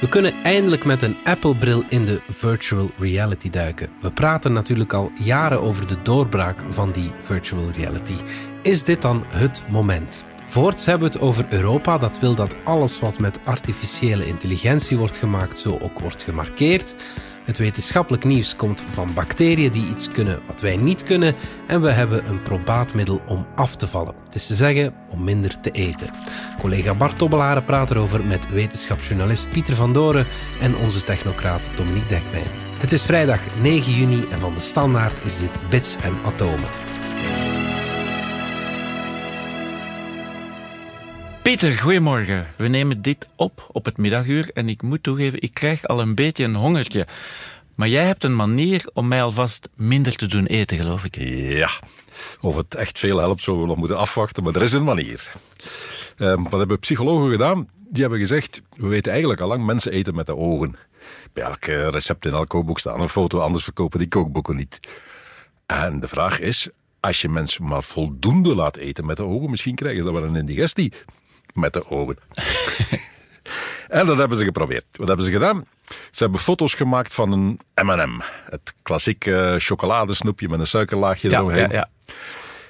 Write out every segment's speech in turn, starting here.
We kunnen eindelijk met een Apple-bril in de virtual reality duiken. We praten natuurlijk al jaren over de doorbraak van die virtual reality. Is dit dan het moment? Voorts hebben we het over Europa. Dat wil dat alles wat met artificiële intelligentie wordt gemaakt, zo ook wordt gemarkeerd. Het wetenschappelijk nieuws komt van bacteriën die iets kunnen wat wij niet kunnen. En we hebben een probaat middel om af te vallen. Het is te zeggen om minder te eten. Collega Bart Tobbelaren praat erover met wetenschapsjournalist Pieter van Doren en onze technocraat Dominique Dekmijn. Het is vrijdag 9 juni en van de standaard is dit Bits en Atomen. Pieter, goedemorgen. We nemen dit op op het middaguur en ik moet toegeven, ik krijg al een beetje een hongertje. Maar jij hebt een manier om mij alvast minder te doen eten, geloof ik. Ja, of het echt veel helpt, zullen we nog moeten afwachten, maar er is een manier. Um, wat hebben psychologen gedaan? Die hebben gezegd, we weten eigenlijk al lang, mensen eten met de ogen. Bij elk recept in elk kookboek staat een foto, anders verkopen die kookboeken niet. En de vraag is, als je mensen maar voldoende laat eten met de ogen, misschien krijgen ze dan wel een indigestie met de ogen. en dat hebben ze geprobeerd. Wat hebben ze gedaan? Ze hebben foto's gemaakt van een M&M. Het klassieke chocoladesnoepje met een suikerlaagje Ja, eromheen. ja, ja.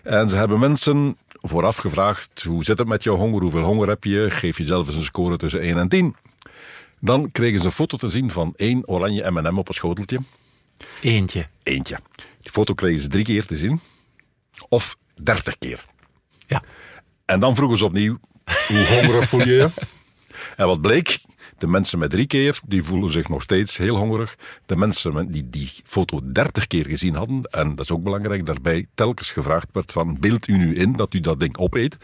En ze hebben mensen vooraf gevraagd, hoe zit het met jouw honger? Hoeveel honger heb je? Geef jezelf eens een score tussen 1 en 10. Dan kregen ze een foto te zien van één oranje M&M op een schoteltje. Eentje. Eentje. Die foto kregen ze drie keer te zien. Of dertig keer. Ja. En dan vroegen ze opnieuw, hoe hongerig voel je je? En wat bleek? De mensen met drie keer, die voelen zich nog steeds heel hongerig. De mensen die die foto dertig keer gezien hadden, en dat is ook belangrijk, daarbij telkens gevraagd werd van, beeld u nu in dat u dat ding opeet.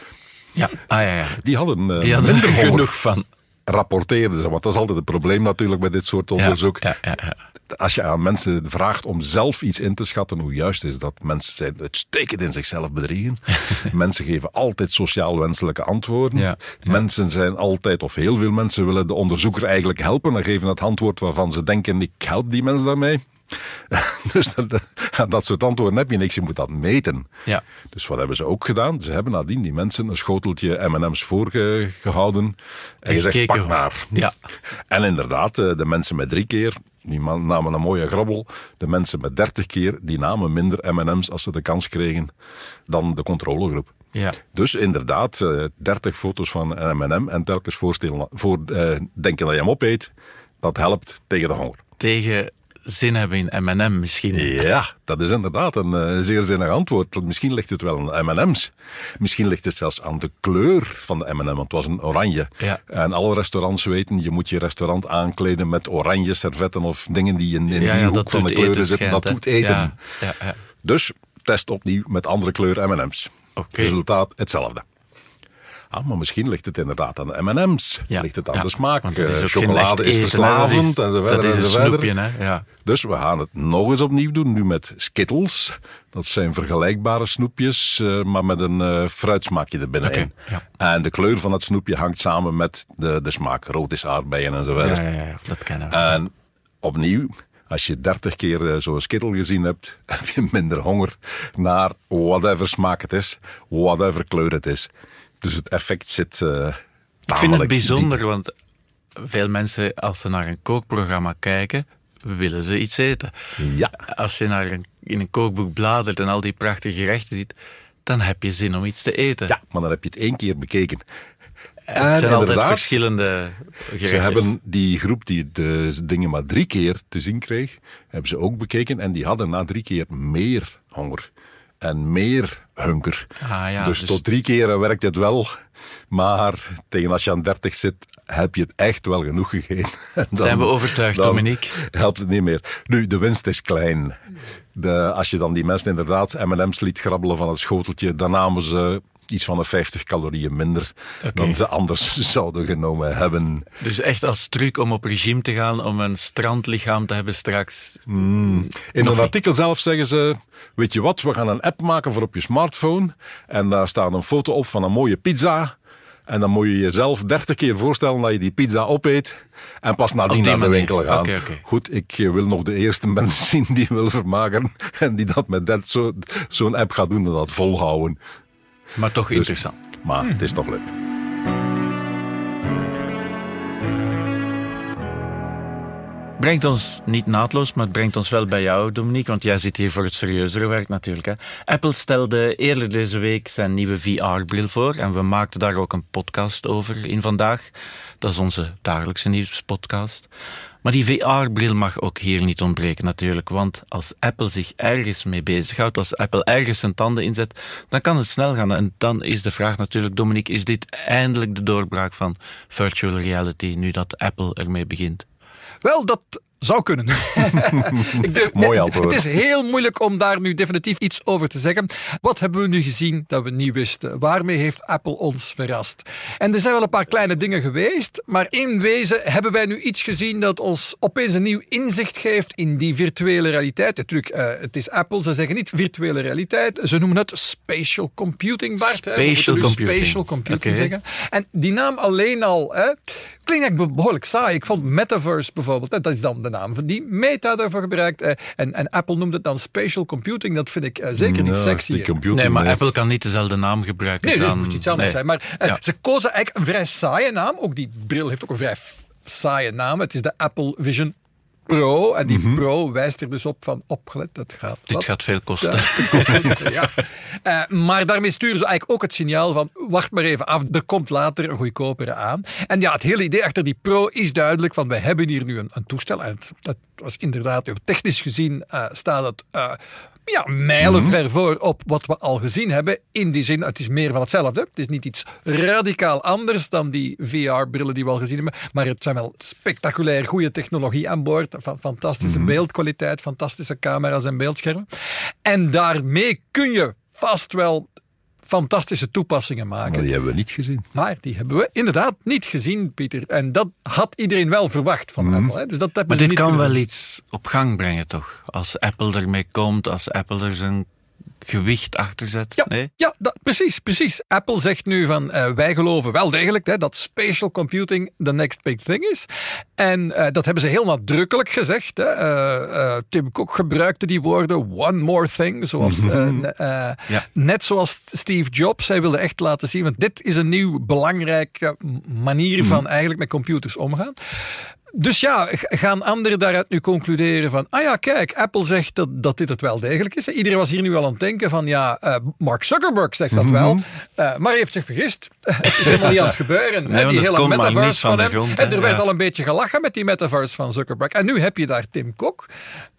Ja, ah, ja, ja. Die hadden, eh, Die hadden er genoeg van. rapporteerden ze. Want dat is altijd het probleem natuurlijk bij dit soort Ja, onderzoek ja, ja, ja. Als je aan mensen vraagt om zelf iets in te schatten, hoe juist is dat? Mensen zijn uitstekend in zichzelf bedriegen. mensen geven altijd sociaal wenselijke antwoorden. Ja, ja. Mensen zijn altijd, of heel veel mensen willen de onderzoeker eigenlijk helpen en geven het antwoord waarvan ze denken, ik help die mens daarmee. dus dat, dat- soort antwoorden heb je niks, je moet dat meten. Ja. Dus wat hebben ze ook gedaan? Ze hebben nadien die mensen een schoteltje M&M's voorgehouden en gezegd, gekeken pak maar. Ja. En inderdaad, eh, de mensen met drie keer, die namen een mooie grabbel. De mensen met dertig keer, die namen minder M&M's als ze de kans kregen dan de controlegroep. Ja. Dus inderdaad, eh, 30 foto's van een M&M en telkens voorstellen, voor, eh, denken dat je hem opeet, dat helpt tegen de honger. Tegen zin hebben in M&M misschien. Ja, dat is inderdaad een eh, zeer zinnig antwoord. Misschien ligt het wel aan M&M's. Misschien ligt het zelfs aan de kleur van de M&M, want het was een oranje. Ja. En alle restaurants weten, je moet je restaurant aankleden met oranje servetten of dingen die in, in Ja, die ja, hoek van de kleuren zitten. dat doet eten. Ja, ja, ja. Dus test opnieuw met andere kleur M&M's. Resultaat hetzelfde. Ah, maar misschien ligt het inderdaad aan de M&M's. Ja, Ligt het aan ja. de smaak. Is Eh, chocolade is hè. Dat verslavend is- en Dat is en een snoepje, hè. Ja. Dus we gaan het nog eens opnieuw doen, nu met Skittles. Dat zijn vergelijkbare snoepjes, eh, maar met een eh, fruitsmaakje er binnenin. Oké, ja. En de kleur van het snoepje hangt samen met de, de smaak. Rood is aardbeien en zo verder. Ja, ja, ja, dat kennen we. En opnieuw, als je dertig keer zo'n skittle gezien hebt, heb je minder honger naar whatever smaak het is, whatever kleur het is. Dus het effect zit. eh, Ik vind het bijzonder, want veel mensen, als ze naar een kookprogramma kijken, willen ze iets eten. Ja, Als je naar een, in een kookboek bladert en al die prachtige gerechten ziet, dan heb je zin om iets te eten. ja, maar dan heb je het één keer bekeken. het zijn altijd verschillende gerechten. Ze hebben die groep die de dingen maar drie keer te zien kreeg, hebben ze ook bekeken. En die hadden na drie keer meer honger. En meer hunker. Ah, ja, dus, dus- tot drie keer werkt het wel. Maar tegen als je aan 30 zit, heb je het echt wel genoeg gegeten. Dan- Zijn we overtuigd, Dominique? Helpt het niet meer. Nu, de winst is klein. De, als je dan die mensen inderdaad M&M's liet grabbelen van het schoteltje, dan namen ze iets van de 50 calorieën minder dan ze anders zouden genomen hebben. Dus echt als truc om op regime te gaan, om een strandlichaam te hebben straks. In een artikel zelf zeggen ze, weet je wat, we gaan een app maken voor op je smartphone en daar staat een foto op van een mooie pizza. En dan moet je jezelf 30 keer voorstellen dat je die pizza opeet en pas nadien naar de winkel gaan. Goed, ik eh, wil nog de eerste mensen zien die wil vermageren en die dat met dat zo- zo'n app gaat doen en dat volhouden. Maar toch Dus- interessant. Maar het is toch leuk. Brengt ons niet naadloos, maar het brengt ons wel bij jou, Dominique, want jij zit hier voor het serieuzere werk natuurlijk. Hè. Apple stelde eerder deze week zijn nieuwe VR-bril voor en we maakten daar ook een podcast over in vandaag. Dat is onze dagelijkse nieuwspodcast. Maar die VR-bril mag ook hier niet ontbreken natuurlijk, want als Apple zich ergens mee bezighoudt, als Apple ergens zijn tanden inzet, dan kan het snel gaan. En dan is de vraag natuurlijk, Dominique, is dit eindelijk de doorbraak van virtual reality, nu dat Apple ermee begint? Wel, dat zou kunnen. ik Mooi antwoord. Het is heel moeilijk om daar nu definitief iets over te zeggen. Wat hebben we nu gezien dat we niet wisten? Waarmee heeft Apple ons verrast? En er zijn wel een paar kleine dingen geweest, maar in wezen hebben wij nu iets gezien dat ons opeens een nieuw inzicht geeft in die virtuele realiteit. Natuurlijk, uh, het is Apple, ze zeggen niet virtuele realiteit, ze noemen het spatial computing, Bart. Spatial computing. Spatial computing zeggen. En die naam alleen al hè, klinkt eigenlijk behoorlijk saai. Ik vond Metaverse bijvoorbeeld, dat is dan de naam van die Meta daarvoor gebruikt. Eh, en, en Apple noemt het dan spatial computing. Dat vind ik eh, zeker niet sexy. Nee, maar Apple kan niet dezelfde naam gebruiken. Nee, dan... dat moet iets anders zijn. Maar uh, ze kozen eigenlijk een vrij saaie naam. Ook die bril heeft ook een vrij saaie naam. Het is de Apple Vision Pro. En die mm -hmm. Pro wijst er dus op van opgelet, dat gaat Dit wat, gaat veel kosten. kosten ja. uh, maar daarmee sturen ze eigenlijk ook het signaal van wacht maar even af, er komt later een goedkopere aan. En ja, het hele idee achter die Pro is duidelijk van wij hebben hier nu een, een toestel. En het, dat was inderdaad, technisch gezien uh, staat het... Uh, ja, mijlenver -hmm. voor op wat we al gezien hebben. In die zin, het is meer van hetzelfde. Het is niet iets radicaal anders dan die VR-brillen die we al gezien hebben. Maar het zijn wel spectaculair goede technologie aan boord. Fantastische mm -hmm. beeldkwaliteit, fantastische camera's en beeldschermen. En daarmee kun je vast wel fantastische toepassingen maken. Maar die hebben we niet gezien. Maar die hebben we inderdaad niet gezien, Pieter. En dat had iedereen wel verwacht van mm. Apple. Hè? Dus dat maar dit kan wel iets op gang brengen, toch? Als Apple ermee komt, als Apple er zijn gewicht achter zet. Ja, nee? ja dat, precies, precies. Apple zegt nu van uh, wij geloven wel degelijk hè, dat spatial computing the next big thing is. En uh, dat hebben ze heel nadrukkelijk gezegd. Hè. Uh, Tim Cook gebruikte die woorden one more thing. Zoals, ja. Net zoals Steve Jobs. Hij wilde echt laten zien, want dit is een nieuw belangrijke manier mm. van eigenlijk met computers omgaan. Dus ja, gaan anderen daaruit nu concluderen van, ah ja, kijk, Apple zegt dat, dat dit het wel degelijk is. Iedereen was hier nu al aan het denken van, ja, uh, Mark Zuckerberg zegt dat wel, uh, maar hij heeft zich vergist. het is helemaal niet aan het gebeuren. Nee, die hele metaverse van, van hem. Grond, en er werd ja. al een beetje gelachen met die metaverse van Zuckerberg. En nu heb je daar Tim Cook,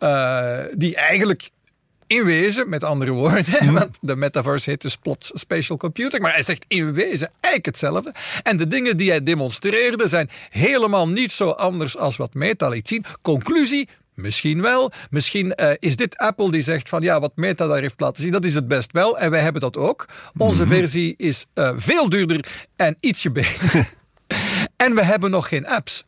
uh, die eigenlijk in wezen, met andere woorden, want de metaverse heet dus plots spatial computing, maar hij zegt in wezen eigenlijk hetzelfde. En de dingen die hij demonstreerde zijn helemaal niet zo anders als wat Meta liet zien. Conclusie, Misschien wel. Misschien uh, is dit Apple die zegt van ja, wat Meta daar heeft laten zien, dat is het best wel. En wij hebben dat ook. Onze mm -hmm. versie is uh, veel duurder en ietsje beter. en we hebben nog geen apps.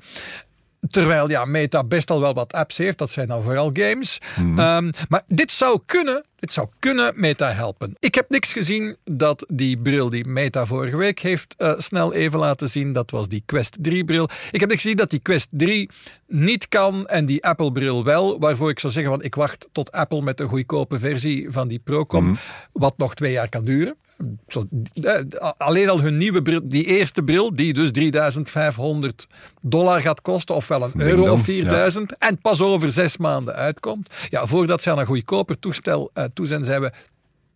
Terwijl ja, Meta best al wel wat apps heeft. Dat zijn dan vooral games. Mm. Um, maar dit zou kunnen. Zou kunnen Meta helpen. Ik heb niks gezien dat die bril die Meta vorige week heeft uh, snel even laten zien. Dat was die Quest 3 bril. Ik heb niks gezien dat die Quest 3 niet kan en die Apple bril wel. Waarvoor ik zou zeggen van ik wacht tot Apple met een goedkope versie van die Pro komt. Mm. Wat nog twee jaar kan duren. Zo, alleen al hun nieuwe bril, die eerste bril, die dus 3500 dollar gaat kosten, ofwel een euro of 4000, ja. en pas over zes maanden uitkomt. Ja, voordat ze aan een goedkoper toestel uh, toe zijn, zijn we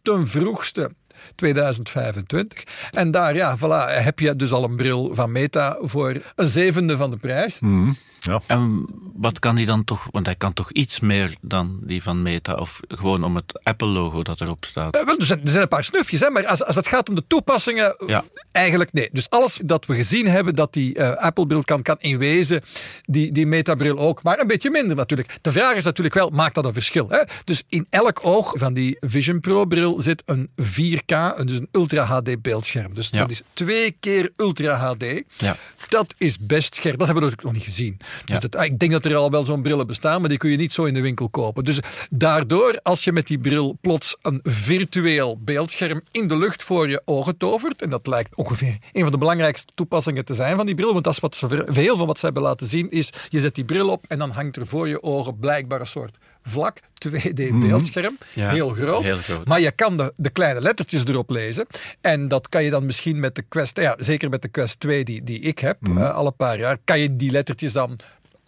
ten vroegste 2025. En daar, ja, voilà, heb je dus al een bril van Meta voor een zevende van de prijs. Mm, ja. En wat kan die dan toch, want hij kan toch iets meer dan die van Meta, of gewoon om het Apple-logo dat erop staat? Uh, wel, er, zijn, er zijn een paar snufjes, hè, maar als, als het gaat om de toepassingen, ja. eigenlijk nee. Dus alles dat we gezien hebben dat die uh, Apple-bril kan, kan in wezen, die, die Meta-bril ook, maar een beetje minder natuurlijk. De vraag is natuurlijk wel, maakt dat een verschil? Hè? Dus in elk oog van die Vision Pro-bril zit een 4K dus een Ultra HD beeldscherm. Dus ja. dat is twee keer Ultra HD. Ja. Dat is best scherp. Dat hebben we natuurlijk nog niet gezien. Dus dat, ik denk dat er al wel zo'n brillen bestaan, maar die kun je niet zo in de winkel kopen. Dus daardoor, als je met die bril plots een virtueel beeldscherm in de lucht voor je ogen tovert, en dat lijkt ongeveer een van de belangrijkste toepassingen te zijn van die bril, want dat is wat ze, veel van wat ze hebben laten zien, is je zet die bril op en dan hangt er voor je ogen blijkbaar een soort vlak 2D-beeldscherm. Ja, heel, groot. heel groot. Maar je kan de, de kleine lettertjes erop lezen. En dat kan je dan misschien met de Quest, ja, zeker met de Quest 2 die, die ik heb, Mhm. uh, alle paar jaar, kan je die lettertjes dan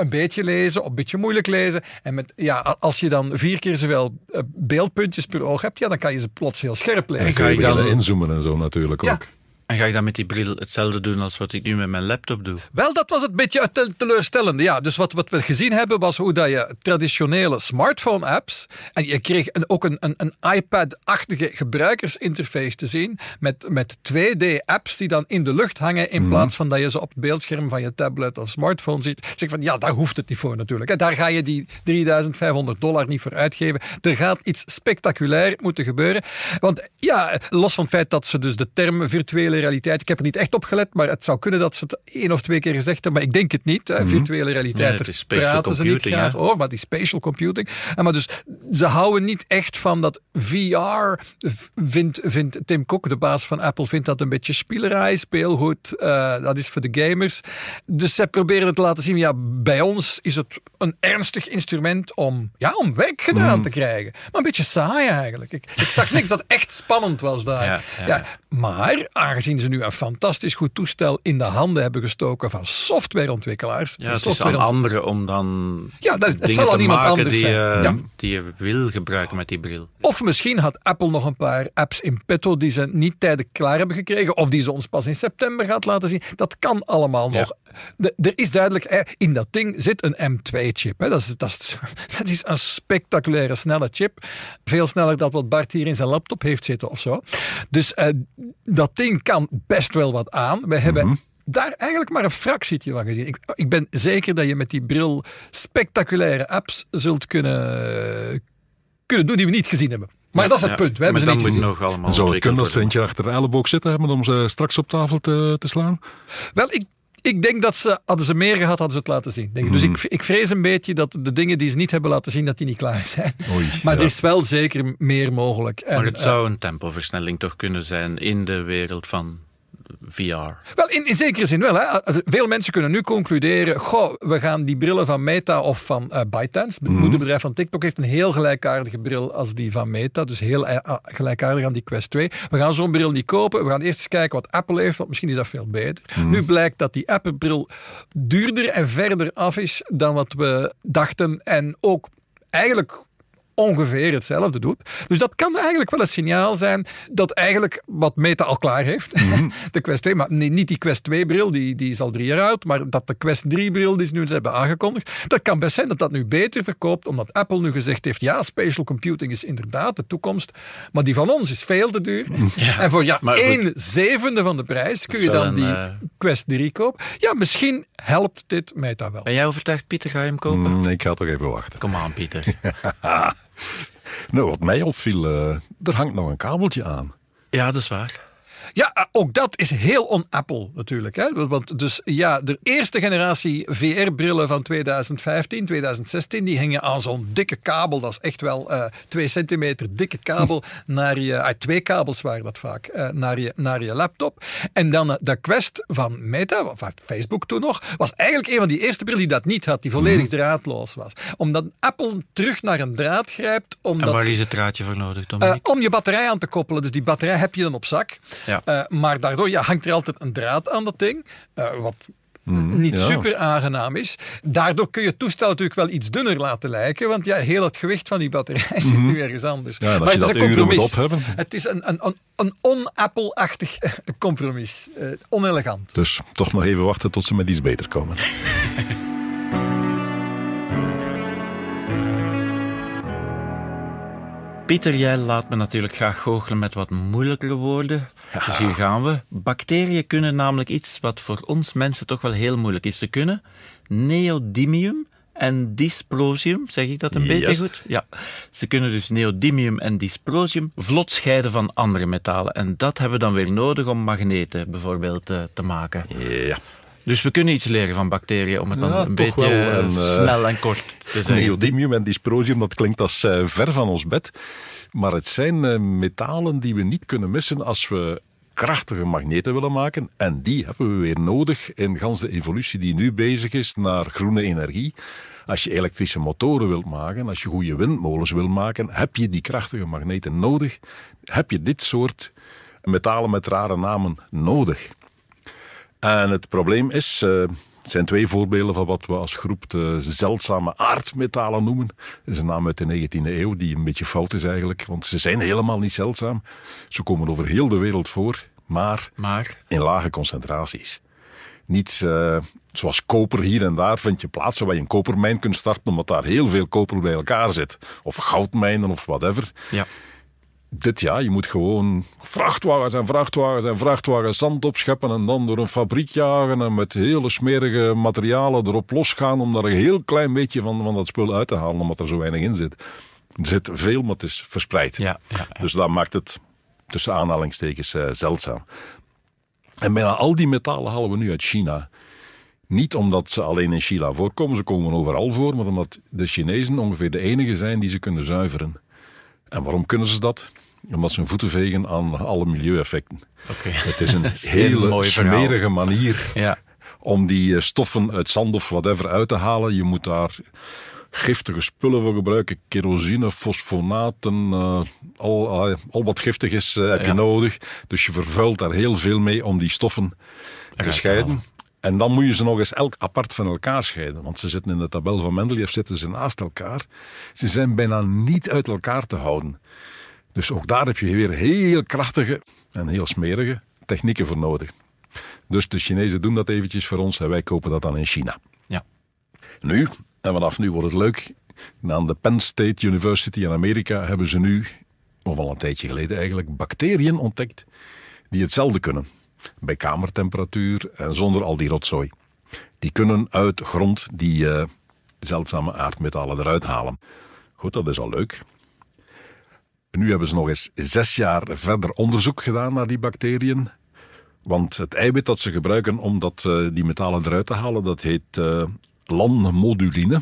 een beetje lezen of een beetje moeilijk lezen. En met, ja, als je dan vier keer zoveel eh, beeldpuntjes per oog hebt, ja, dan kan je ze plots heel scherp lezen. En ga je dan dan- inzoomen en zo natuurlijk Ja. ook. En ga je dan met die bril hetzelfde doen als wat ik nu met mijn laptop doe? Wel, dat was het beetje te- teleurstellende. Ja, dus wat, wat we gezien hebben was hoe dat je traditionele smartphone-apps. En je kreeg een, ook een, een, een iPad-achtige gebruikersinterface te zien. Met, met 2D-apps die dan in de lucht hangen. In plaats van dat je ze op het beeldscherm van je tablet of smartphone ziet. Ik zeg van ja, daar hoeft het niet voor natuurlijk. hè. Daar ga je die 3500 dollar niet voor uitgeven. Er gaat iets spectaculair moeten gebeuren. Want ja, los van het feit dat ze dus de term virtuele realiteit. Ik heb er niet echt op gelet, maar het zou kunnen dat ze het één of twee keer gezegd hebben. Maar ik denk het niet. Hè. Virtuele realiteit, Nee, is praten ze niet computing, graag over. Maar die spatial computing. En maar dus ze houden niet echt van dat VR. Vindt, vindt Tim Cook, de baas van Apple, vindt dat een beetje spielerij, speelgoed. eh, dat is voor de gamers. Dus zij proberen het te laten zien. Ja, bij ons is het een ernstig instrument om, ja, om werk gedaan Mm. te krijgen. Maar een beetje saai eigenlijk. Ik, ik zag niks dat echt spannend was daar. Ja, ja. maar aangezien ze nu een fantastisch goed toestel in de handen hebben gestoken van softwareontwikkelaars. Ja, het is aan software- anderen om dan Ja, dat- het zal aan iemand anders die, je- Ja. die je wil gebruiken met die bril. Of misschien had Apple nog een paar apps in petto die ze niet tijdig klaar hebben gekregen. Of die ze ons pas in september gaat laten zien. Dat kan allemaal Ja. nog. De- er is duidelijk, eh, in dat ding zit een M2-chip. Dat is, dat, is, dat is een spectaculaire snelle chip. Veel sneller dan wat Bart hier in zijn laptop heeft zitten of zo. Dus eh, dat ding kan best wel wat aan. We hebben daar eigenlijk maar een fractietje van gezien. Ik, ik ben zeker dat je met die bril spectaculaire apps zult kunnen, kunnen doen die we niet gezien hebben. Maar dat is het Ja, punt. We hebben ze dan niet gezien. nog allemaal En zou het kunnen dat eentje achter de elleboog zitten hebben om ze straks op tafel te, te slaan? Wel, ik, ik denk dat ze, hadden ze meer gehad, hadden ze het laten zien. Denk ik. Dus ik, ik vrees een beetje dat de dingen die ze niet hebben laten zien, dat die niet klaar zijn. Oei, maar ja. er is wel zeker meer mogelijk. En, Maar het eh, zou een tempoversnelling toch kunnen zijn in de wereld van VR. Wel, in, in zekere zin wel. Hè. Veel mensen kunnen nu concluderen: goh, we gaan die brillen van Meta of van eh ByteDance, het moederbedrijf van TikTok, heeft een heel gelijkaardige bril als die van Meta. Dus heel eh, ah, gelijkaardig aan die Quest 2. We gaan zo'n bril niet kopen. We gaan eerst eens kijken wat Apple heeft, want misschien is dat veel beter. Nu blijkt dat die Apple-bril duurder en verder af is dan wat we dachten. En ook eigenlijk ongeveer hetzelfde doet. Dus dat kan eigenlijk wel een signaal zijn dat eigenlijk wat Meta al klaar heeft, de Quest 2, maar nee, niet die Quest 2 bril, die, die is al drie jaar oud, maar dat de Quest 3 bril die ze nu hebben aangekondigd, dat kan best zijn dat dat nu beter verkoopt, omdat Apple nu gezegd heeft, ja, spatial computing is inderdaad de toekomst, maar die van ons is veel te duur. en voor ja, maar goed. één zevende van de prijs kun je dan een, die eh, Quest 3 kopen. Ja, misschien helpt dit Meta wel. Ben jij overtuigd, Pieter? Ga je hem kopen? Mm, ik ga toch even wachten. Kom aan, Pieter. Nou, wat mij opviel, eh, er hangt nog een kabeltje aan. Ja, dat is waar. Ja, eh, ook dat is heel on-Apple natuurlijk. Hè? Want dus ja, de eerste generatie VR-brillen van 2015, 2016, die hingen aan zo'n dikke kabel. Dat is echt wel eh twee centimeter dikke kabel naar je, ah, twee kabels waren dat vaak, naar, je, naar je laptop. En dan de Quest van Meta, van Facebook toen nog, was eigenlijk een van die eerste brillen die dat niet had, die volledig draadloos was. Omdat Apple terug naar een draad grijpt, omdat En waar is het draadje voor nodig, Dominique? om je batterij aan te koppelen. Dus die batterij heb je dan op zak. Ja. Eh, maar daardoor ja, hangt er altijd een draad aan dat ding. eh, wat niet ja. super aangenaam is. Daardoor kun je het toestel natuurlijk wel iets dunner laten lijken. Want ja, heel het gewicht van die batterij zit nu ergens anders. Ja, maar het is een compromis. Het is een, een, een, een on-Apple-achtig compromis. Eh, onelegant. Dus toch nog even wachten tot ze met iets beter komen. Pieter, jij laat me natuurlijk graag goochelen met wat moeilijkere woorden. Dus hier gaan we. Bacteriën kunnen namelijk iets wat voor ons mensen toch wel heel moeilijk is. Ze kunnen neodymium en dysprosium, zeg ik dat een beetje goed? Ja. Ze kunnen dus neodymium en dysprosium vlot scheiden van andere metalen. En dat hebben we dan weer nodig om magneten bijvoorbeeld eh, te maken. Ja. Dus we kunnen iets leren van bacteriën om het dan Ja, een beetje. En, eh, snel en kort te zeggen. Neodymium en dysprosium, dat klinkt als eh, ver van ons bed. Maar het zijn eh, metalen die we niet kunnen missen als we krachtige magneten willen maken. En die hebben we weer nodig in gans de evolutie die nu bezig is naar groene energie. Als je elektrische motoren wilt maken, als je goede windmolens wilt maken, heb je die krachtige magneten nodig. Heb je dit soort metalen met rare namen nodig. En het probleem is, uh, het zijn twee voorbeelden van wat we als groep de zeldzame aardmetalen noemen. Dat is een naam uit de 19e eeuw die een beetje fout is eigenlijk, want ze zijn helemaal niet zeldzaam. Ze komen over heel de wereld voor, maar, maar? in lage concentraties. Niet uh, zoals koper hier en daar vind je plaatsen waar je een kopermijn kunt starten, omdat daar heel veel koper bij elkaar zit. Of goudmijnen of whatever. Ja dit jaar, je moet gewoon vrachtwagens en vrachtwagens en vrachtwagens zand opscheppen en dan door een fabriek jagen en met hele smerige materialen erop losgaan om daar een heel klein beetje van, van dat spul uit te halen, omdat er zo weinig in zit. Er zit veel, maar het is verspreid. Ja, ja, Dus dat maakt het tussen aanhalingstekens uh, zeldzaam. En bijna al die metalen halen we nu uit China. Niet omdat ze alleen in China voorkomen, ze komen overal voor, maar omdat de Chinezen ongeveer de enige zijn die ze kunnen zuiveren. En waarom kunnen ze dat? Omdat ze hun voeten vegen aan alle milieueffecten. Okay. Het is een hele smerige manier ja. om die eh, stoffen uit zand of whatever uit te halen. Je moet daar giftige spullen voor gebruiken. Kerosine, fosfonaten, uh, al, uh, al wat giftig is uh, heb ja. je nodig. Dus je vervuilt daar heel veel mee om die stoffen te scheiden. En dan moet je ze nog eens elk apart van elkaar scheiden. Want ze zitten in de tabel van Mendeleev zitten ze naast elkaar. Ze zijn bijna niet uit elkaar te houden. Dus ook daar heb je weer heel krachtige en heel smerige technieken voor nodig. Dus de Chinezen doen dat eventjes voor ons en wij kopen dat dan in China. Ja. Nu, en vanaf nu wordt het leuk, aan de Penn State University in Amerika hebben ze nu, of al een tijdje geleden eigenlijk, bacteriën ontdekt die hetzelfde kunnen bij kamertemperatuur en zonder al die rotzooi. Die kunnen uit grond die uh, zeldzame aardmetallen eruit halen. Goed, dat is al leuk. Nu hebben ze nog eens zes jaar verder onderzoek gedaan naar die bacteriën. Want het eiwit dat ze gebruiken om dat, uh, die metalen eruit te halen, dat heet uh, lanmoduline.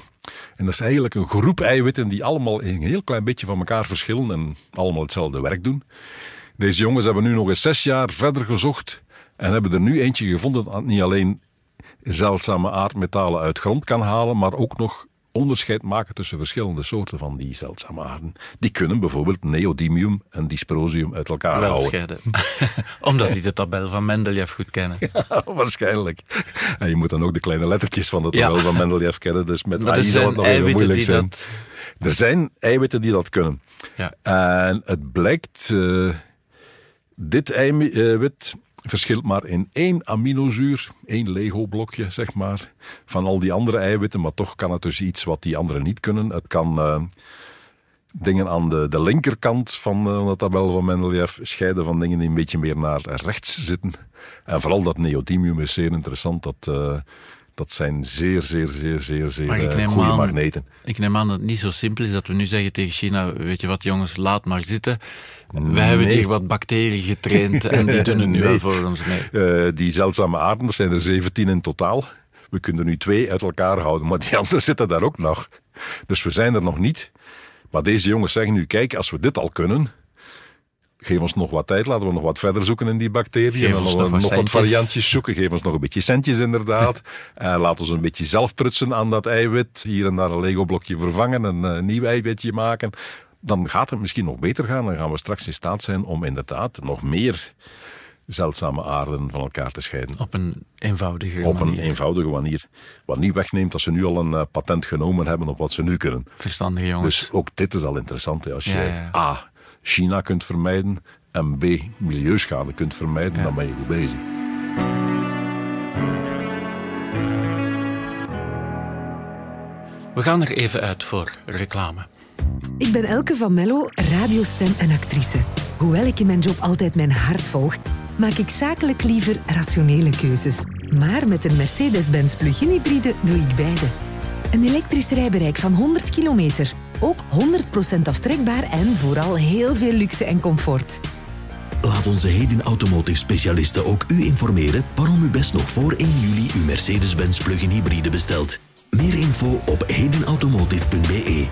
En dat is eigenlijk een groep eiwitten die allemaal een heel klein beetje van elkaar verschillen en allemaal hetzelfde werk doen. Deze jongens hebben nu nog eens zes jaar verder gezocht en hebben er nu eentje gevonden dat niet alleen zeldzame aardmetalen uit grond kan halen, maar ook nog onderscheid maken tussen verschillende soorten van die zeldzame aarden. Die kunnen bijvoorbeeld neodymium en dysprosium uit elkaar Wel houden. scheiden. Omdat die de tabel van Mendeleev goed kennen. Ja, waarschijnlijk. En je moet dan ook de kleine lettertjes van de Ja. tabel van Mendeleev kennen, dus met AI zal het nog even eiwitten moeilijk zijn. dat... Er zijn eiwitten die dat kunnen. Ja. En het blijkt, eh, dit eiwit verschilt maar in één aminozuur, één Lego-blokje zeg maar, van al die andere eiwitten, maar toch kan het dus iets wat die anderen niet kunnen. Het kan eh, dingen aan de, de linkerkant van eh, de tabel van Mendeleev scheiden van dingen die een beetje meer naar rechts zitten. En vooral dat neodymium is zeer interessant. Dat, eh, dat zijn zeer, zeer, zeer, zeer, zeer eh, goede aan- magneten. Ik neem aan dat het niet zo simpel is dat we nu zeggen tegen China, weet je wat jongens, laat maar zitten. We hebben hier wat bacteriën getraind en die doen het nu Nee. wel voor ons. Nee. Eh, die zeldzame aarden, zijn er 17 in totaal. We kunnen er nu twee uit elkaar houden, maar die anderen zitten daar ook nog. Dus we zijn er nog niet. Maar deze jongens zeggen nu, kijk, als we dit al kunnen, geef ons nog wat tijd, laten we nog wat verder zoeken in die bacteriën. Geef en ons nog, nog wat nog wat centjes. variantjes zoeken, geef ons nog een beetje centjes inderdaad. en laat ons een beetje zelf prutsen aan dat eiwit. Hier en daar een Lego-blokje vervangen, een eh, nieuw eiwitje maken. Dan gaat het misschien nog beter gaan. Dan gaan we straks in staat zijn om inderdaad nog meer zeldzame aarden van elkaar te scheiden. Op een eenvoudige Op een manier. eenvoudige manier. Wat niet wegneemt dat ze nu al een eh, patent genomen hebben op wat ze nu kunnen. Verstandige jongens. Dus ook dit is al interessant. hè. Als je ja. A. China kunt vermijden en B. Milieuschade kunt vermijden, Ja. dan ben je goed bezig. We gaan er even uit voor reclame. Ik ben Elke van Mello, radiostem en actrice. Hoewel ik in mijn job altijd mijn hart volg, maak ik zakelijk liever rationele keuzes. Maar met een Mercedes-Benz plug-in hybride doe ik beide. Een elektrisch rijbereik van 100 kilometer. Ook 100% aftrekbaar en vooral heel veel luxe en comfort. Laat onze Heden Automotive specialisten ook u informeren waarom u best nog voor 1 juli uw Mercedes-Benz plug-in hybride bestelt. Meer info op hedenautomotive.be.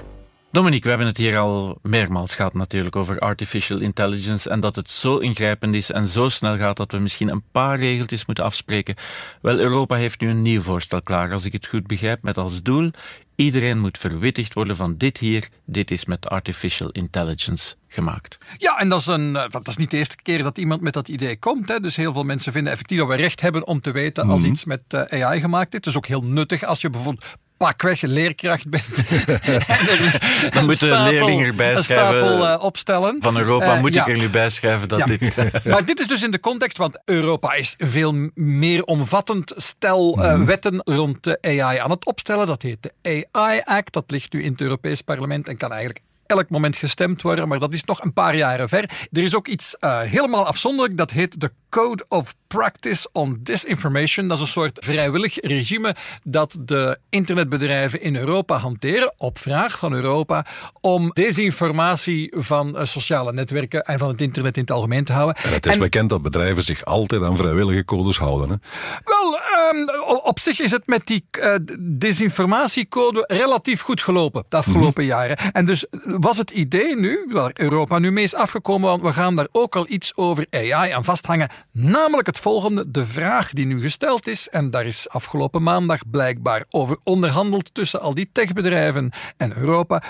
Dominique, we hebben het hier al meermaals gehad natuurlijk over artificial intelligence en dat het zo ingrijpend is en zo snel gaat dat we misschien een paar regeltjes moeten afspreken. Wel, Europa heeft nu een nieuw voorstel klaar, als ik het goed begrijp, met als doel Iedereen moet verwittigd worden van dit hier, dit is met artificial intelligence gemaakt. Ja, en dat is, een, eh, dat is niet de eerste keer dat iemand met dat idee komt. Hè. Dus heel veel mensen vinden effectief dat we recht hebben om te weten als iets met eh, AI gemaakt is. Het is ook heel nuttig als je bijvoorbeeld pakweg leerkracht bent. Dan moeten de leerlingen erbij een schrijven. stapel eh, opstellen. Van Europa Eh, moet ja. ik er nu bij schrijven dat Ja. dit... Maar dit is dus in de context, want Europa is een veel meer omvattend stel eh, wetten rond de AI aan het opstellen. Dat heet de AI Act. Dat ligt nu in het Europees Parlement en kan eigenlijk elk moment gestemd worden, maar dat is nog een paar jaren ver. Er is ook iets helemaal afzonderlijk, dat heet de Code of Practice on Disinformation. Dat is een soort vrijwillig regime dat de internetbedrijven in Europa hanteren, op vraag van Europa, om desinformatie van eh, sociale netwerken en van het internet in het algemeen te houden. En het is En- bekend dat bedrijven zich altijd aan vrijwillige codes houden. Hè? wel, ehm, op zich is het met die eh, desinformatiecode relatief goed gelopen de afgelopen jaren. En dus was het idee nu, waar Europa nu mee is afgekomen, want we gaan daar ook al iets over AI aan vasthangen. Namelijk het volgende, de vraag die nu gesteld is, en daar is afgelopen maandag blijkbaar over onderhandeld tussen al die techbedrijven en Europa.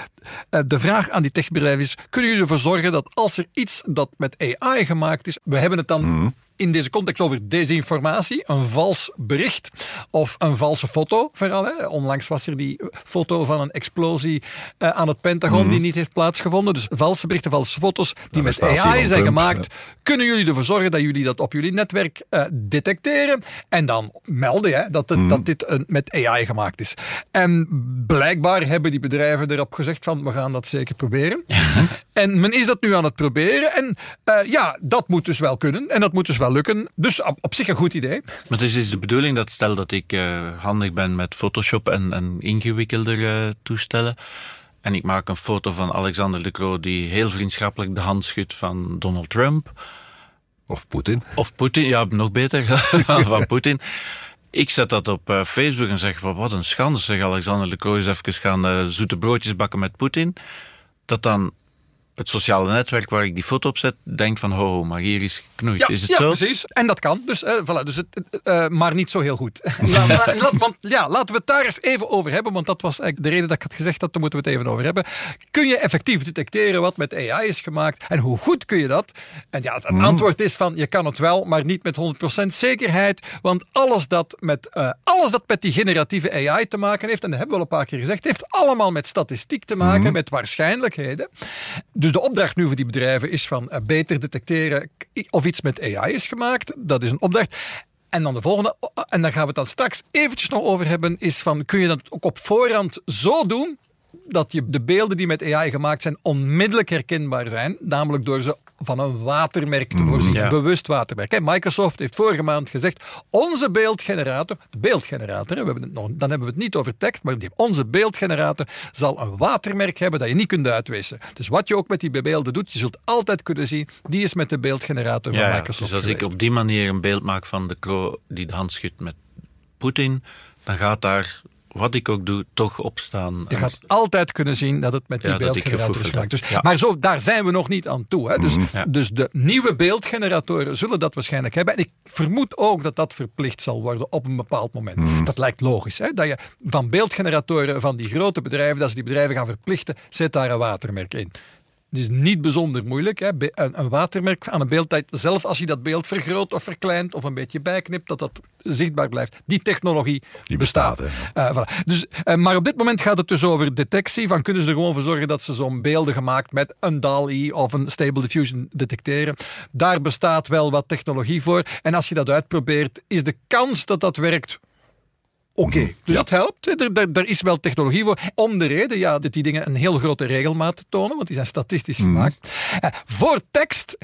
Eh, de vraag aan die techbedrijven is, kunnen jullie ervoor zorgen dat als er iets dat met AI gemaakt is, we hebben het dan in deze context over desinformatie, een vals bericht of een valse foto. Vooral, hè. Onlangs was er die foto van een explosie eh, aan het Pentagon die niet heeft plaatsgevonden. Dus valse berichten, valse foto's die met AI zijn Trump, gemaakt. Kunnen jullie ervoor zorgen dat jullie dat op jullie netwerk eh, detecteren en dan melden hè, dat, het, dat dit een, met AI gemaakt is? En blijkbaar hebben die bedrijven erop gezegd van we gaan dat zeker proberen. En men is dat nu aan het proberen. En eh, ja, dat moet dus wel kunnen. En dat moet dus wel lukken. Dus op, op zich een goed idee. Maar het is dus de bedoeling dat stel dat ik eh, handig ben met Photoshop en, en ingewikkelder eh, toestellen. En ik maak een foto van Alexander de Croo die heel vriendschappelijk de hand schudt van Donald Trump. Of Poetin. Of Poetin, ja, nog beter van van Poetin. Ik zet dat op eh, Facebook en zeg, "Wat- wat een schande zeg Alexander de Croo is even gaan zoete broodjes bakken met Poetin. Dat dan het sociale netwerk waar ik die foto op zet, denkt van, ho, ho, maar hier is knoeit. Ja, is het ja zo? precies. En dat kan. Dus, eh, voilà, dus het, eh, maar niet zo heel goed. La- want, ja, laten we het daar eens even over hebben. Want dat was eigenlijk de reden dat ik had gezegd dat daar moeten we het even over hebben. Kun je effectief detecteren wat met AI is gemaakt? En hoe goed kun je dat? En ja, het, het antwoord is van je kan het wel, maar niet met 100% zekerheid. Want alles dat, met, eh, alles dat met die generatieve AI te maken heeft, en dat hebben we al een paar keer gezegd, heeft allemaal met statistiek te maken, met waarschijnlijkheden. Dus de opdracht nu voor die bedrijven is van eh, beter detecteren of iets met AI is gemaakt. Dat is een opdracht. En dan de volgende, en daar gaan we het dan straks eventjes nog over hebben, is van kun je dat ook op voorhand zo doen dat je de beelden die met AI gemaakt zijn onmiddellijk herkenbaar zijn, namelijk door ze van een watermerk te voorzien, ja. een bewust watermerk. Microsoft heeft vorige maand gezegd, onze beeldgenerator, de beeldgenerator, we hebben het nog, dan hebben we het niet over tekst, maar die- onze beeldgenerator zal een watermerk hebben dat je niet kunt uitwissen. Dus wat je ook met die beelden doet, je zult altijd kunnen zien, die is met de beeldgenerator van Ja. Microsoft dus als ik op die manier een beeld maak van de Croo die de hand schudt met Poetin, dan gaat daar, wat ik ook doe, toch op staan. Je gaat altijd kunnen zien dat het met die Ja, dat ik beeldgenerator is gemaakt. Dus. Ja. Maar zo, daar zijn we nog niet aan toe. Hè. Dus, Ja. dus de nieuwe beeldgeneratoren zullen dat waarschijnlijk hebben. En ik vermoed ook dat dat verplicht zal worden op een bepaald moment. Dat lijkt logisch. Hè? Dat je van beeldgeneratoren van die grote bedrijven, dat ze die bedrijven gaan verplichten, zet daar een watermerk in. Het is niet bijzonder moeilijk. Hè? Een, watermerk aan een beeld, dat zelf als je dat beeld vergroot of verkleint of een beetje bijknipt, dat dat zichtbaar blijft. Die technologie Die bestaat. bestaat, Eh, voilà. dus, eh, maar op dit moment gaat het dus over detectie. Van kunnen ze er gewoon voor zorgen dat ze zo'n beelden gemaakt met een DALI of een Stable Diffusion detecteren. Daar bestaat wel wat technologie voor. En als je dat uitprobeert, is de kans dat dat werkt Oké, dus dat helpt. Er, er, er is wel technologie voor. Om de reden ja, dat die dingen een heel grote regelmaat tonen, want die zijn statistisch gemaakt. Eh, voor tekst,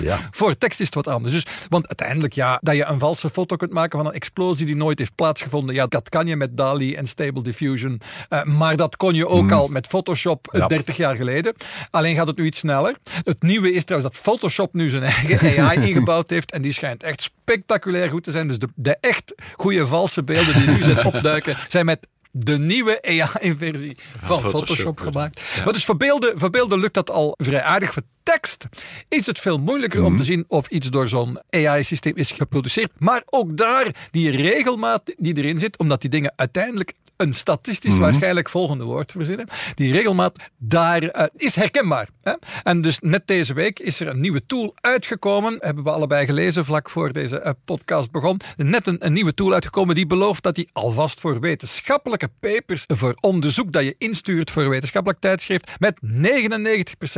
Ja. voor tekst is het wat anders. Dus, want uiteindelijk, ja, dat je een valse foto kunt maken van een explosie die nooit heeft plaatsgevonden, ja, dat kan je met DALI en Stable Diffusion. Eh, maar dat kon je ook al met Photoshop eh, Ja. 30 jaar geleden. Alleen gaat het nu iets sneller. Het nieuwe is trouwens dat Photoshop nu zijn eigen AI ingebouwd heeft. En die schijnt echt spectaculair goed te zijn. Dus de, de echt goede valse beelden die nu zijn opduiken, zijn met de nieuwe AI-versie van Photoshop, gemaakt. Ja. Maar dus voor beelden, voor beelden lukt dat al vrij aardig. Voor tekst is het veel moeilijker om te zien of iets door zo'n AI-systeem is geproduceerd. Maar ook daar, die regelmaat die erin zit, omdat die dingen uiteindelijk een statistisch waarschijnlijk volgende woord verzinnen. Die regelmaat daar eh, is herkenbaar. Hè? En dus net deze week is er een nieuwe tool uitgekomen. Hebben we allebei gelezen vlak voor deze eh, podcast begon. Net een, een nieuwe tool uitgekomen die belooft dat die alvast voor wetenschappelijke papers, voor onderzoek dat je instuurt voor een wetenschappelijk tijdschrift, met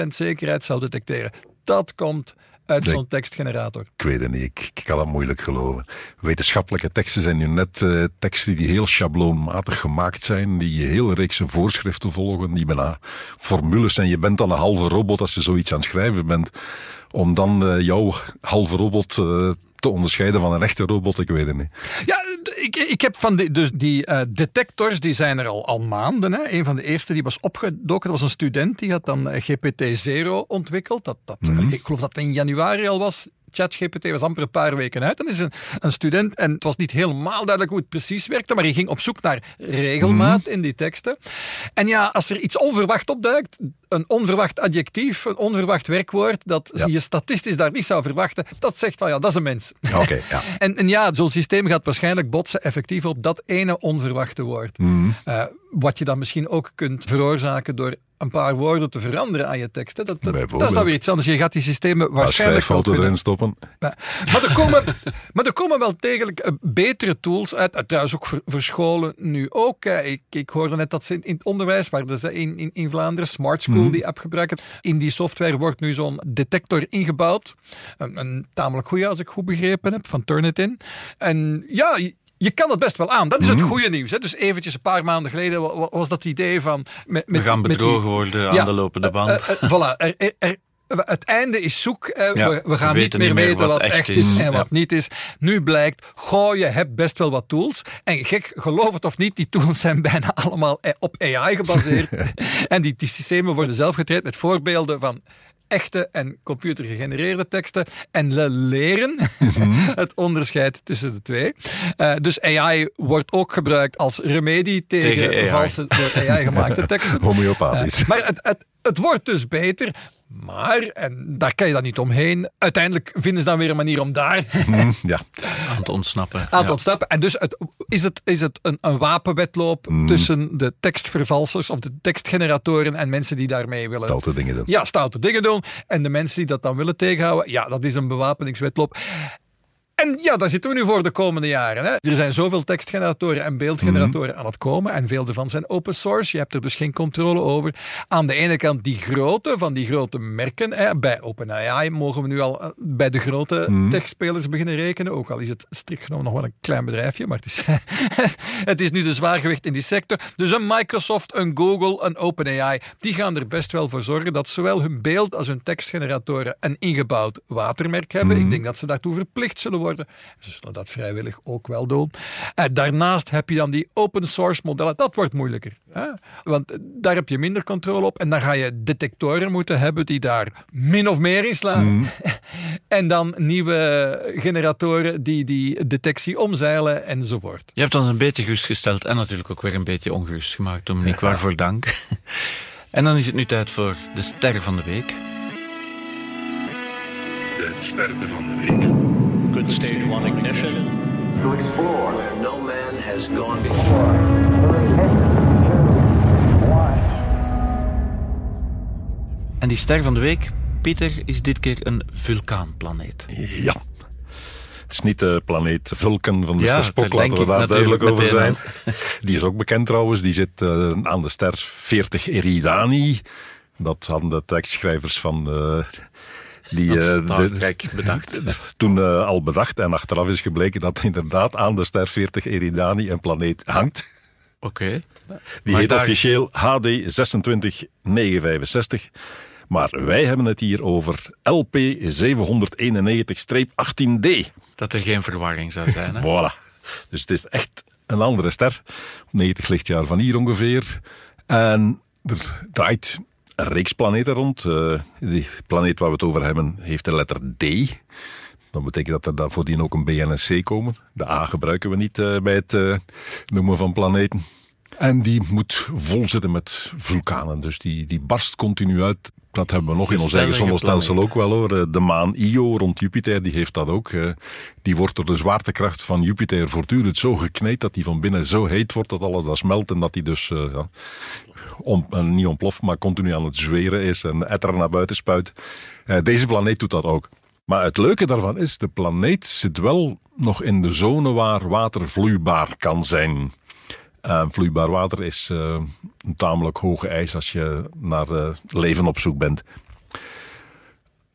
99% zekerheid zal detecteren. Dat komt uit Nee. zo'n tekstgenerator. Ik weet het niet, ik, ik kan het moeilijk geloven. Wetenschappelijke teksten zijn nu net eh, teksten die heel schabloonmatig gemaakt zijn, die heel reekse voorschriften volgen, die bijna formules zijn. Je bent dan een halve robot als je zoiets aan het schrijven bent. Om dan eh, jouw halve robot eh, te onderscheiden van een echte robot, ik weet het niet. Ja, ik, ik heb van die, dus die eh, detectors, die zijn er al, al maanden. Hè. Een van de eerste die was opgedoken, dat was een student, die had dan eh, GPT-0 ontwikkeld. Dat, dat, Ik geloof dat in januari al was. ChatGPT was amper een paar weken uit. Dan is een, een student, en het was niet helemaal duidelijk hoe het precies werkte, maar hij ging op zoek naar regelmaat in die teksten. En ja, als er iets onverwacht opduikt, een onverwacht adjectief, een onverwacht werkwoord, dat Ja. je statistisch daar niet zou verwachten, dat zegt van ja, dat is een mens. Oké, ja. En, en ja, zo'n systeem gaat waarschijnlijk botsen effectief op dat ene onverwachte woord. Eh, wat je dan misschien ook kunt veroorzaken door een paar woorden te veranderen aan je teksten. Dat, dat, dat is dan weer iets anders. Je gaat die systemen waarschijnlijk kunnen. erin stoppen. Maar er komen, maar er komen wel degelijk eh, betere tools uit. Eh, Trouwens ook voor, voor scholen nu ook. Ik, ik hoorde net dat ze in, het onderwijs, waar dus in, in, in Vlaanderen, Smart School die app gebruiken. In die software wordt nu zo'n detector ingebouwd. Een, een tamelijk goede, als ik goed begrepen heb, van Turnitin. En ja... je- kan het best wel aan. Dat is het goede nieuws. Hè. Dus eventjes een paar maanden geleden wa- wa- was dat idee van... Met, met, We gaan die- bedrogen worden aan Ja, de lopende band. eh, eh, voilà. Er, er, er- het einde is zoek. eh, Ja, we, we gaan we niet meer weten wat, wat echt is, is. en wat Ja. niet is. Nu blijkt, goh, je hebt best wel wat tools. En gek, geloof het of niet, die tools zijn bijna allemaal eh, op AI gebaseerd. en die, die systemen worden zelf getraind met voorbeelden van echte en computergegenereerde teksten en le- leren het onderscheid tussen de twee. Eh, dus AI wordt ook gebruikt als remedie tegen, valse door AI gemaakte teksten. Homeopathisch. Eh, maar het, het, het wordt dus beter. Maar, en daar kan je dan niet omheen, uiteindelijk vinden ze dan weer een manier om daar Hm, ja. aan het ontsnappen. aan te ontsnappen. En dus het, is het, is het een, een wapenwedloop tussen de tekstvervalsers of de tekstgeneratoren en mensen die daarmee willen Stoute dingen doen. ja, stoute dingen doen. En de mensen die dat dan willen tegenhouden, ja, dat is een bewapeningswetloop. En ja, daar zitten we nu voor de komende jaren. Hè. Er zijn zoveel tekstgeneratoren en beeldgeneratoren aan het komen. En veel daarvan zijn open source. Je hebt er dus geen controle over. Aan de ene kant die grote van die grote merken. Hè. Bij OpenAI mogen we nu al eh, bij de grote tekstspelers beginnen rekenen. Ook al is het strikt genomen nog wel een klein bedrijfje. Maar het is, het is nu de zwaargewicht in die sector. Dus een Microsoft, een Google, een OpenAI. Die gaan er best wel voor zorgen dat zowel hun beeld als hun tekstgeneratoren een ingebouwd watermerk hebben. Ik denk dat ze daartoe verplicht zullen worden. Ze zullen dat vrijwillig ook wel doen. En daarnaast heb je dan die open source modellen. Dat wordt moeilijker. Hè? Want eh, daar heb je minder controle op. En dan ga je detectoren moeten hebben die daar min of meer in slaan. en dan nieuwe generatoren die die detectie omzeilen enzovoort. Je hebt ons een beetje gerustgesteld en natuurlijk ook weer een beetje ongerust gemaakt, Dominique. Waarvoor dank. En dan is het nu tijd voor de ster van de week. De sterren van de week. Good stage one ignition. to explore where no man has gone before. En die ster van de week, Pieter, is dit keer een vulkaanplaneet. Ja. Het is niet de planeet Vulcan van Mr. Ja, Spock, laten we ik daar duidelijk natuurlijk over zijn. Die is ook bekend trouwens. Die zit eh, aan de ster 40 Eridani. Dat hadden de tekstschrijvers van... eh, die, eh, Star Trek bedacht. toen eh, al bedacht. En achteraf is gebleken dat inderdaad aan de ster 40 Eridani een planeet hangt. Oké. Die Maar heet daar- officieel HD 26965. Maar wij hebben het hier over LP 791-18D. Dat er geen verwarring zou zijn. Hè? Voilà. Dus het is echt een andere ster. 90 lichtjaar van hier ongeveer. En er draait reeks planeten rond. Eh, die planeet waar we het over hebben heeft de letter D. Dat betekent dat er dan voordien ook een B en een C komen. De A gebruiken we niet eh, bij het eh, noemen van planeten. En die moet vol zitten met vulkanen. Dus die, die barst continu uit. Dat hebben we nog in ons eigen zonnestelsel ook wel hoor. Eh, De maan Io rond Jupiter, die heeft dat ook. Eh, Die wordt door de zwaartekracht van Jupiter voortdurend zo gekneed dat die van binnen zo heet wordt dat alles dat smelt en dat die dus eh, ja, om, niet ontploft, maar continu aan het zweren is en etter naar buiten spuit. Deze planeet doet dat ook. Maar het leuke daarvan is, de planeet zit wel nog in de zone waar water vloeibaar kan zijn. Eh, vloeibaar water is eh, een tamelijk hoge eis als je naar eh, leven op zoek bent.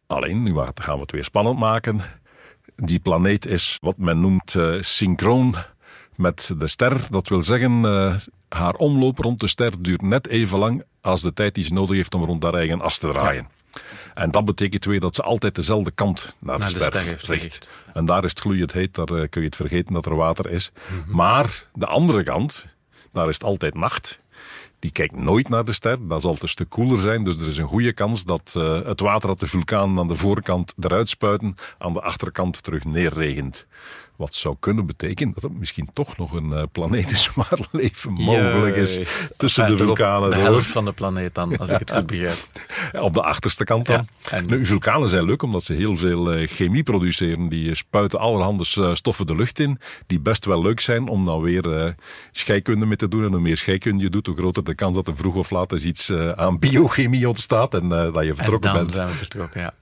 Alleen, nu gaan we het weer spannend maken. Die planeet is wat men noemt synchroon met de ster. Dat wil zeggen, haar omloop rond de ster duurt net even lang als de tijd die ze nodig heeft om rond haar eigen as te draaien. En dat betekent weer dat ze altijd dezelfde kant naar, Naar de, de ster, ster heeft richt. En daar is het gloeiend heet, daar kun je het vergeten dat er water is. Maar de andere kant, daar is het altijd nacht. Die kijkt nooit naar de ster. Dat zal het een stuk koeler zijn. Dus er is een goede kans dat eh, het water dat de vulkaan aan de voorkant eruit spuiten, aan de achterkant terug neerregent. Wat zou kunnen betekenen dat het misschien toch nog een eh, planeet is waar leven mogelijk is tussen de vulkanen. De door. helft van de planeet dan, als ik het goed begrijp. Op de achterste kant dan. En- Nu, vulkanen zijn leuk omdat ze heel veel eh, chemie produceren. Die eh, spuiten allerhande stoffen de lucht in. Die best wel leuk zijn om dan weer eh, scheikunde mee te doen. En hoe meer scheikunde je doet, hoe groter de kans dat er vroeg of laat eens iets aan biochemie ontstaat. En dat je En vertrokken dan bent. zijn we vertrokken, ja.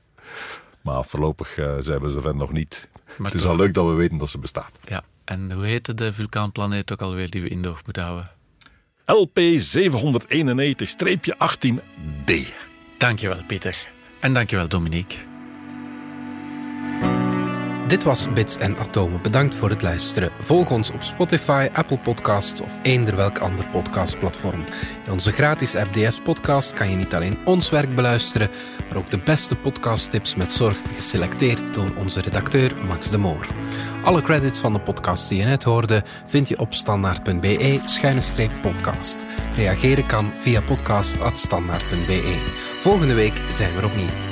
Maar voorlopig zijn we zover nog niet. Maar het is toch. al leuk dat we weten dat ze bestaat. ja. En hoe heette de vulkaanplaneet ook alweer die we in de oog moeten houden? LP 791-18D. Dankjewel, Pieter. En dankjewel, Dominique. Dit was Bits en Atomen. Bedankt voor het luisteren. Volg ons op Spotify, Apple Podcasts of eender welk ander podcastplatform. In onze gratis FDS podcast kan je niet alleen ons werk beluisteren, maar ook de beste podcasttips met zorg geselecteerd door onze redacteur Max de Moor. Alle credits van de podcast die je net hoorde vind je op standaard.be-podcast. Reageren kan via podcast.standaard.be. Volgende week zijn we opnieuw.